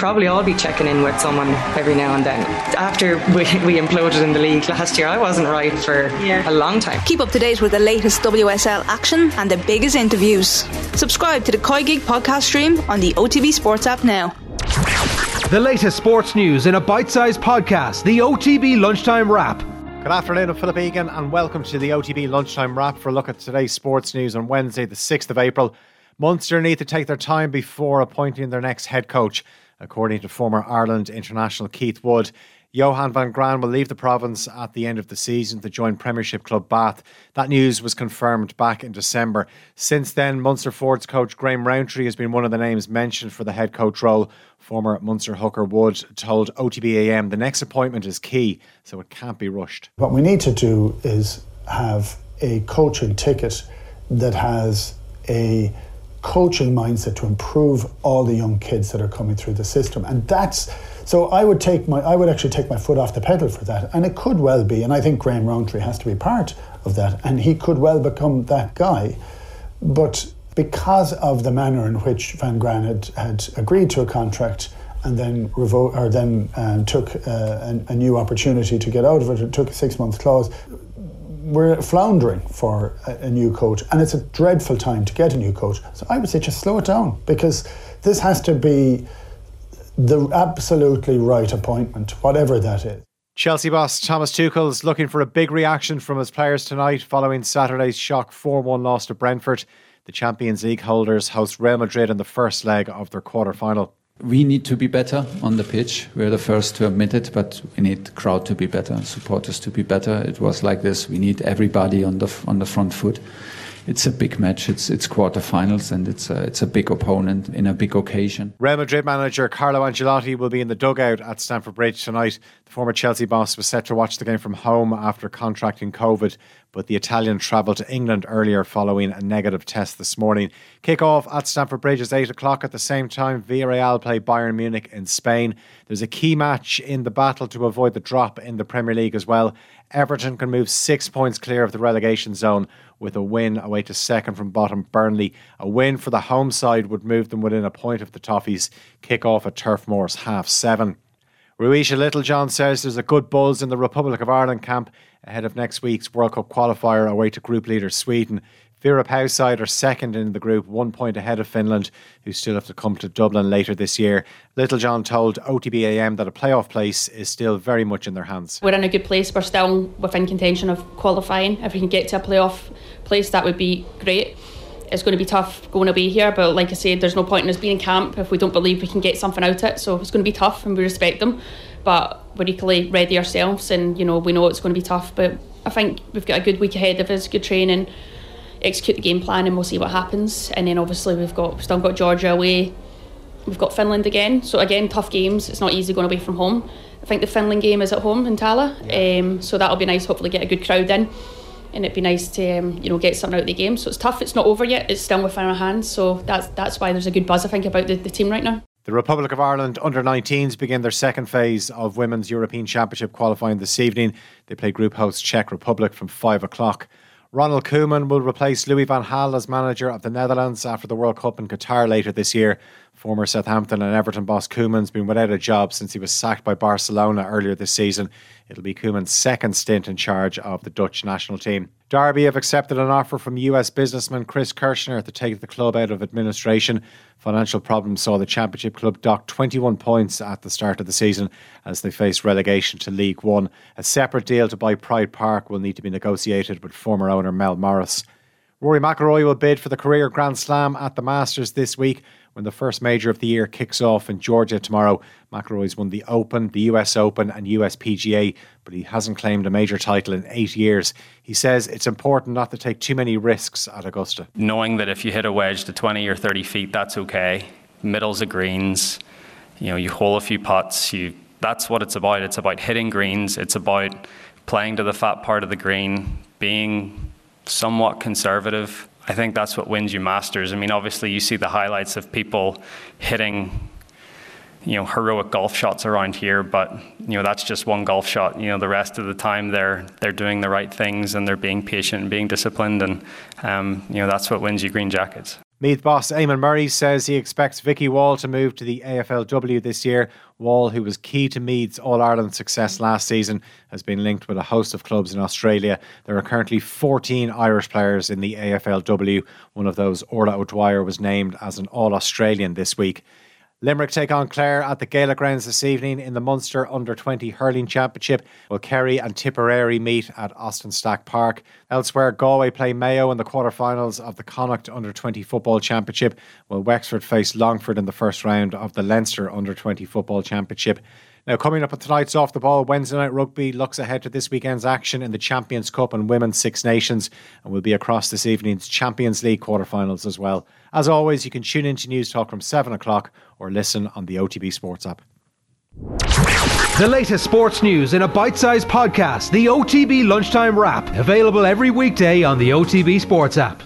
probably all be checking in with someone every now and then. After we, we imploded in the league last year, I wasn't right for yeah. a long time. Keep up to date with the latest WSL action and the biggest interviews. Subscribe to the COYGIG podcast stream on the OTB Sports app now. The latest sports news in a bite sized podcast, the OTB Lunchtime Wrap. Good afternoon, I'm Philip Egan, and welcome to the OTB Lunchtime Wrap for a look at today's sports news on Wednesday, the 6th of April. Munster need to take their time before appointing their next head coach, according to former Ireland international Keith Wood. Johan van Graan will leave the province at the end of the season to join Premiership club Bath. That news was confirmed back in December. Since then, Munster forwards coach Graham Rowntree has been one of the names mentioned for the head coach role. Former Munster hooker Wood told OTBAM the next appointment is key, so it can't be rushed. What we need to do is have a coaching ticket that has a coaching mindset to improve all the young kids that are coming through the system. And that's so I would take my I would actually take my foot off the pedal for that. And it could well be, and I think Graham Rowntree has to be part of that, and he could well become that guy. But because of the manner in which Van Graan had, had agreed to a contract and then revo- or then um, took uh, a, a, new opportunity to get out of it, it took a six month clause we're floundering for a, a, new coach, and it's a dreadful time to get a new coach. So I would say just slow it down because this has to be the absolutely right appointment, whatever that is. Chelsea boss Thomas Tuchel is looking for a big reaction from his players tonight following Saturday's shock 4 1 loss to Brentford. The Champions League holders host Real Madrid in the first leg of their quarter final we need to be better on the pitch. We're the first to admit it, but we need the crowd to be better, supporters to be better. It was like this. We need everybody on the on the front foot. It's a big match. It's it's quarterfinals, and it's a, it's a big opponent in a big occasion. Real Madrid manager Carlo Ancelotti will be in the dugout at Stamford Bridge tonight. The former Chelsea boss was set to watch the game from home after contracting COVID but the Italian travelled to England earlier following a negative test this morning. Kick off at Stamford Bridge is 8 o'clock at the same time. Villarreal play Bayern Munich in Spain. There's a key match in the battle to avoid the drop in the Premier League as well. Everton can move six points clear of the relegation zone with a win away to second from bottom Burnley. A win for the home side would move them within a point of the Toffees. Kick off at Turf Moor's half seven. Ruesha Littlejohn says there's a good buzz in the Republic of Ireland camp ahead of next week's World Cup qualifier away to group leader Sweden. Vera Pauw's side are second in the group, one point ahead of Finland, who still have to come to Dublin later this year. Littlejohn told OTBAM that a playoff place is still very much in their hands. We're in a good place. We're still within contention of qualifying. If we can get to a playoff place, that would be great it's going to be tough going away here. But like I said, there's no point in us being in camp if we don't believe we can get something out of it. So it's going to be tough, and we respect them. But we're equally ready ourselves, and you know we know it's going to be tough. But I think we've got a good week ahead of us, good training, execute the game plan, and we'll see what happens. And then obviously we've got we've still got Georgia away. We've got Finland again. So again, tough games. It's not easy going away from home. I think the Finland game is at home in Tallaght, yeah. um, so that'll be nice. Hopefully, get a good crowd in and it'd be nice to um, you know get something out of the game. So it's tough. It's not over yet. It's still within our hands. So that's that's why there's a good buzz I think about the, the team right now. The Republic of Ireland under 19s begin their second phase of Women's European Championship qualifying this evening. They play group host Czech Republic from 5 o'clock. Ronald Koeman will replace Louis van Gaal as manager of the Netherlands after the World Cup in Qatar later this year. Former Southampton and Everton boss Koeman's been without a job since he was sacked by Barcelona earlier this season. It'll be Koeman's second stint in charge of the Dutch national team. Derby have accepted an offer from US businessman Chris Kirchner to take the club out of administration. Financial problems saw the Championship club dock 21 points at the start of the season as they face relegation to League One. A separate deal to buy Pride Park will need to be negotiated with former owner Mel Morris. Rory McIlroy will bid for the career Grand Slam at the Masters this week when the first major of the year kicks off in Georgia tomorrow. McIlroy's won the Open, the US Open, and US PGA, but he hasn't claimed a major title in eight years. He says it's important not to take too many risks at Augusta. Knowing that if you hit a wedge to 20 or 30 feet, that's okay. Middles of greens, you know, you hole a few putts. You that's what it's about. It's about hitting greens. It's about playing to the fat part of the green, being somewhat conservative I think that's what wins you Masters. I mean, obviously, you see the highlights of people hitting, you know, heroic golf shots around here, but you know that's just one golf shot. You know, the rest of the time they're they're doing the right things and they're being patient and being disciplined, and um, you know that's what wins you green jackets. Meath boss Eamonn Murray says he expects Vicky Wall to move to the AFLW this year. Wall, who was key to Meath's All Ireland success last season, has been linked with a host of clubs in Australia. There are currently 14 Irish players in the AFLW. One of those, Orla O'Dwyer, was named as an All Australian this week. Limerick take on Clare at the Gaelic grounds this evening in the Munster Under 20 Hurling Championship. While Kerry and Tipperary meet at Austin Stack Park. Elsewhere, Galway play Mayo in the quarter-finals of the Connacht Under 20 Football Championship, while Wexford face Longford in the first round of the Leinster Under 20 Football Championship. Now, coming up at tonight's Off the Ball, Wednesday Night Rugby looks ahead to this weekend's action in the Champions Cup and Women's Six Nations, and we'll be across this evening's Champions League quarterfinals as well. As always, you can tune into Newstalk from 7 o'clock or listen on the OTB Sports app. The latest sports news in a bite sized podcast, the OTB Lunchtime Wrap, available every weekday on the OTB Sports app.